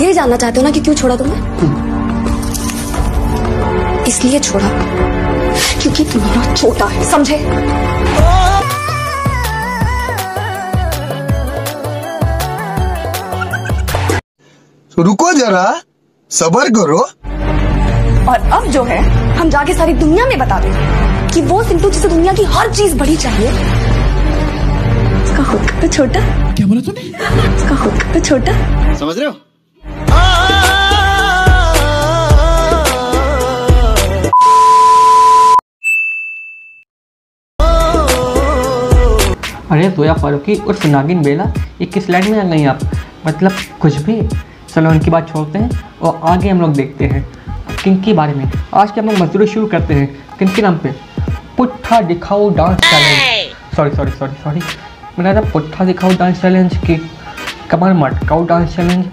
ये जानना चाहते हो ना कि क्यों छोड़ा तुमने? इसलिए छोड़ा। क्योंकि तुम्हारा छोटा है समझे? रुको जरा सबर करो। और अब जो है हम जाके सारी दुनिया में बता दें कि वो सिंटू जिसे दुनिया की हर चीज़ बड़ी चाहिए उसका खुद का तो छोटा। क्या बोला तूने? उसका खुद का तो छोटा। समझ रहे हो? जोया फारूकी उर्फ़ नागिन बेला ये किस लाइन में आ गई आप? मतलब कुछ भी। चलो उनकी बात छोड़ते हैं और आगे हम लोग देखते हैं। किन के बारे में? आज के हम लोग मजदूरी शुरू करते हैं। किन के नाम पे? पुट्ठा दिखाओ dance challenge sorry sorry sorry sorry मेरा था पुट्ठा दिखाओ डांस चैलेंज की कमर मटकाओ डांस चैलेंज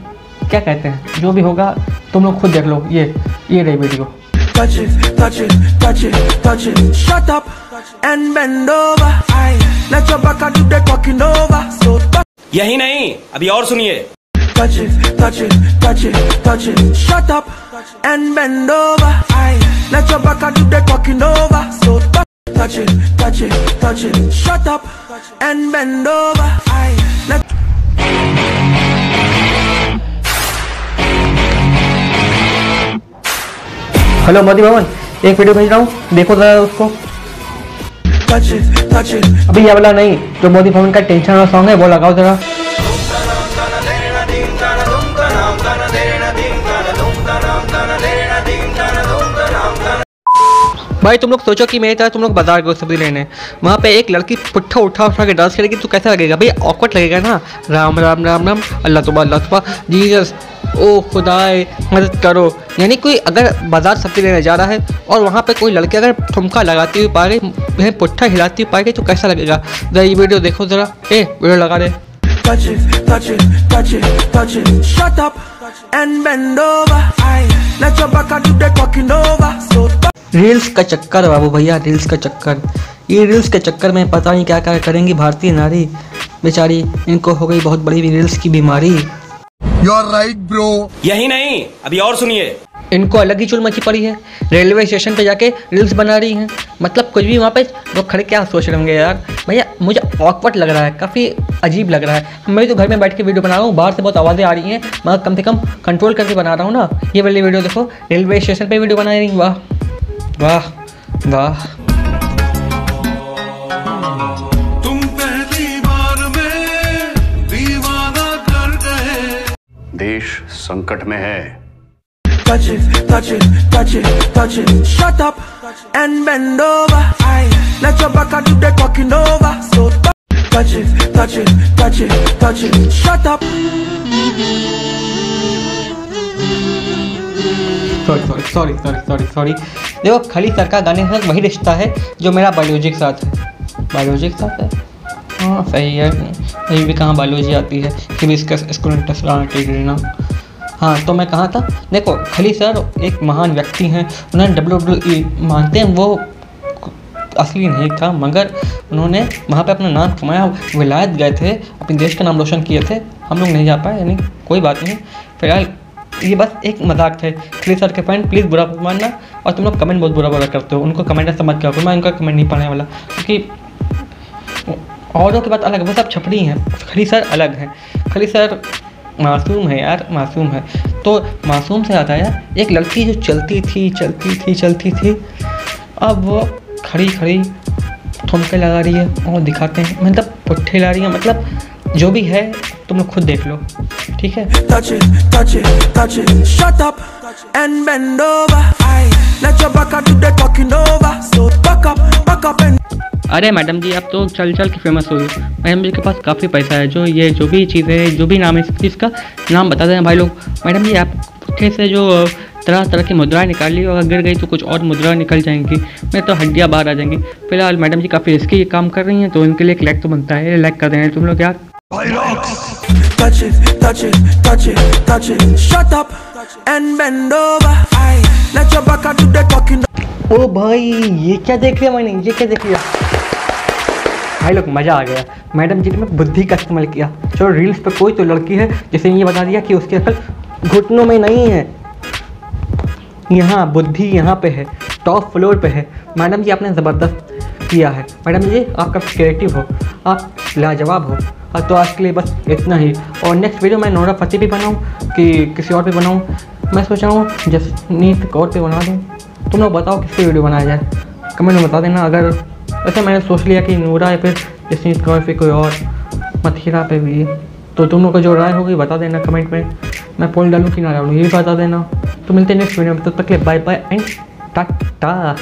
क्या कहते हैं? जो भी होगा तुम लोग खुद देख लो। ये ये रही video touch it, touch it, touch it, touch it. Shut up and bend over. Aye. Let your back do the talking over. So touch, यही नहीं अभी और सुनिए touch it, touch it, touch it, touch it. Shut up and bend over. Aye. Let your back do the talking over. So touch, touch it, touch it, touch it. Shut up and bend over. Aye. Let hello Modi Bhavan एक video भेज रहा हूँ देखो जरा उसको अभी ये वाला नहीं जो मोदी भवन का टेंशन वाला सॉन्ग है वो लगाओ जरा। भाई तुम लोग सोचो कि मेरी तरह तुम लोग बाज़ार गए सब्ज़ी लेने। वहाँ पे एक लड़की पुट्ठा उठा उठा के डांस करेगी तो कैसा लगेगा? भाई ऑकवर्ड लगेगा ना। राम राम राम राम अल्लाह तुबा अल्लाह तुबा। जीसस ओ खुदाए मदद करो यानी कोई अगर बाज़ार सब्ज़ी लेने जा रहा है और वहाँ पे कोई लड़के अगर ठुमका लगाती हुई पा गई पुट्ठा हिलाती हुई पा गई तो कैसा लगेगा जरा ये वीडियो देखो जरा ए वीडियो लगा दे Touch it, touch it, touch it, touch it. Shut up and bend over. Aye. Let your back do the talking over. So reels का चक्कर बाबू भैया रील्स का चक्कर ये रील्स के चक्कर में पता नहीं क्या क्या करेंगी भारतीय नारी बेचारी इनको हो गई बहुत बड़ी रील्स की बीमारी यू आर राइट ब्रो यही नहीं अभी और सुनिए। इनको अलग ही चुल मची पड़ी है। रेलवे स्टेशन पे जाके रील्स बना रही हैं। मतलब कुछ भी वहाँ पे लोग खड़े क्या सोच रहे होंगे यार? भैया मुझे ऑकवर्ड लग रहा है काफ़ी अजीब लग रहा है। मैं भी तो घर में बैठ के वीडियो बना रहा हूँ बाहर से बहुत आवाज़ें आ रही हैं मैं कम से कम कंट्रोल करके बना रहा हूँ ना। ये वाली वीडियो देखो रेलवे स्टेशन पर वीडियो बना रही वाह वाह वाह। देश संकट में है Touch it, touch it, touch it, touch it. Shut up and bend over. Aye. Let your back do the talking over. So touch, touch it, touch it, touch it, touch it. Shut up. Sorry sorry sorry sorry sorry sorry देखो Khali sir का गाने के साथ वही रिश्ता है जो मेरा बायोलॉजी के साथ है बायोलॉजी के साथ है हाँ सही है। कहीं भी कहाँ बायोलॉजी आती है? कि भी इसका स्कूल हाँ तो मैं कहाँ था, देखो, खली सर एक महान व्यक्ति हैं। उन्होंने डब्ल्यू डब्ल्यू ई मानते हैं, वो असली नहीं था, मगर उन्होंने वहाँ पे अपना नाम कमाया। विलायत गए थे, अपने देश का नाम रोशन किए थे। हम लोग नहीं जा पाए, यानी कोई बात नहीं। फ़िलहाल, ये बस एक मज़ाक थे खली सर के फ्रेंड प्लीज़ बुरा मानना, और तुम लोग कमेंट बहुत बुरा बुरा करते हो। उनको कमेंट ऐसा मत करो, मैं उनका कमेंट नहीं पढ़ने वाला। क्योंकि औरों की बात अलग है वो सब छपरी हैं, खली सर अलग हैं। खली सर मासूम है यार, मासूम है। तो मासूम से याद आया एक लड़की जो चलती थी चलती थी चलती थी, अब वो खड़ी खड़ी ठुमके लगा रही है और दिखाते हैं। मतलब पुट्ठे ला रही है मतलब जो भी है, तुम लोग खुद देख लो, ठीक है? अरे मैडम जी आप तो चल चल के फ़ेमस हो गए। मैडम जी के पास काफ़ी पैसा है, जो ये, जो भी चीज़ है, जो भी नाम है, इस चीज़ का नाम बता दें भाई लोग। मैडम जी, आप पुट्ठे से जो तरह तरह की मुद्राएँ निकाल ली और गिर गई तो कुछ और मुद्रा निकल जाएँगी। मैं तो हड्डियाँ बाहर आ जाएँगी। फ़िलहाल मैडम जी काफ़ी रिस्की काम कर रही हैं तो इनके लिए एक लाइक तो बनता है लाइक कर देना तुम लोग यार. ओ भाई, ये क्या देख लिया मैंने? ये क्या देख लिया? भाई लोग, मज़ा आ गया। मैडम जी ने बुद्धि का इस्तेमाल किया। चलो रील्स पे कोई तो लड़की है, जिसे ये बता दिया कि उसकी अकल घुटनों में नहीं है। यहाँ बुद्धि यहाँ पे है टॉप फ्लोर पे है। मैडम जी, आपने ज़बरदस्त किया है। मैडम जी आपका क्रिएटिव हो, आप लाजवाब हो। और तो आज के लिए बस इतना ही। और नेक्स्ट वीडियो मैं नोरा फतेह भी बनाऊँ, कि किसी और पे बनाऊँ? मैं सोच रहा हूँ, जसनीत कौर पे बना दूँ। तुम लोग बताओ किस पे वीडियो बनाया जाए? कमेंट में बता देना, अगर वैसे मैंने सोच लिया कि नूरा या फिर जसनीत कौर फिर कोई और मथीरा पे भी। तो तुम लोग को जो राय होगी बता देना कमेंट में। मैं पोल डालूँ कि ना डालूँ, ये भी बता देना। तो मिलते हैं नेक्स्ट वीडियो में, तब तक ले बाय बाय एंड टाटा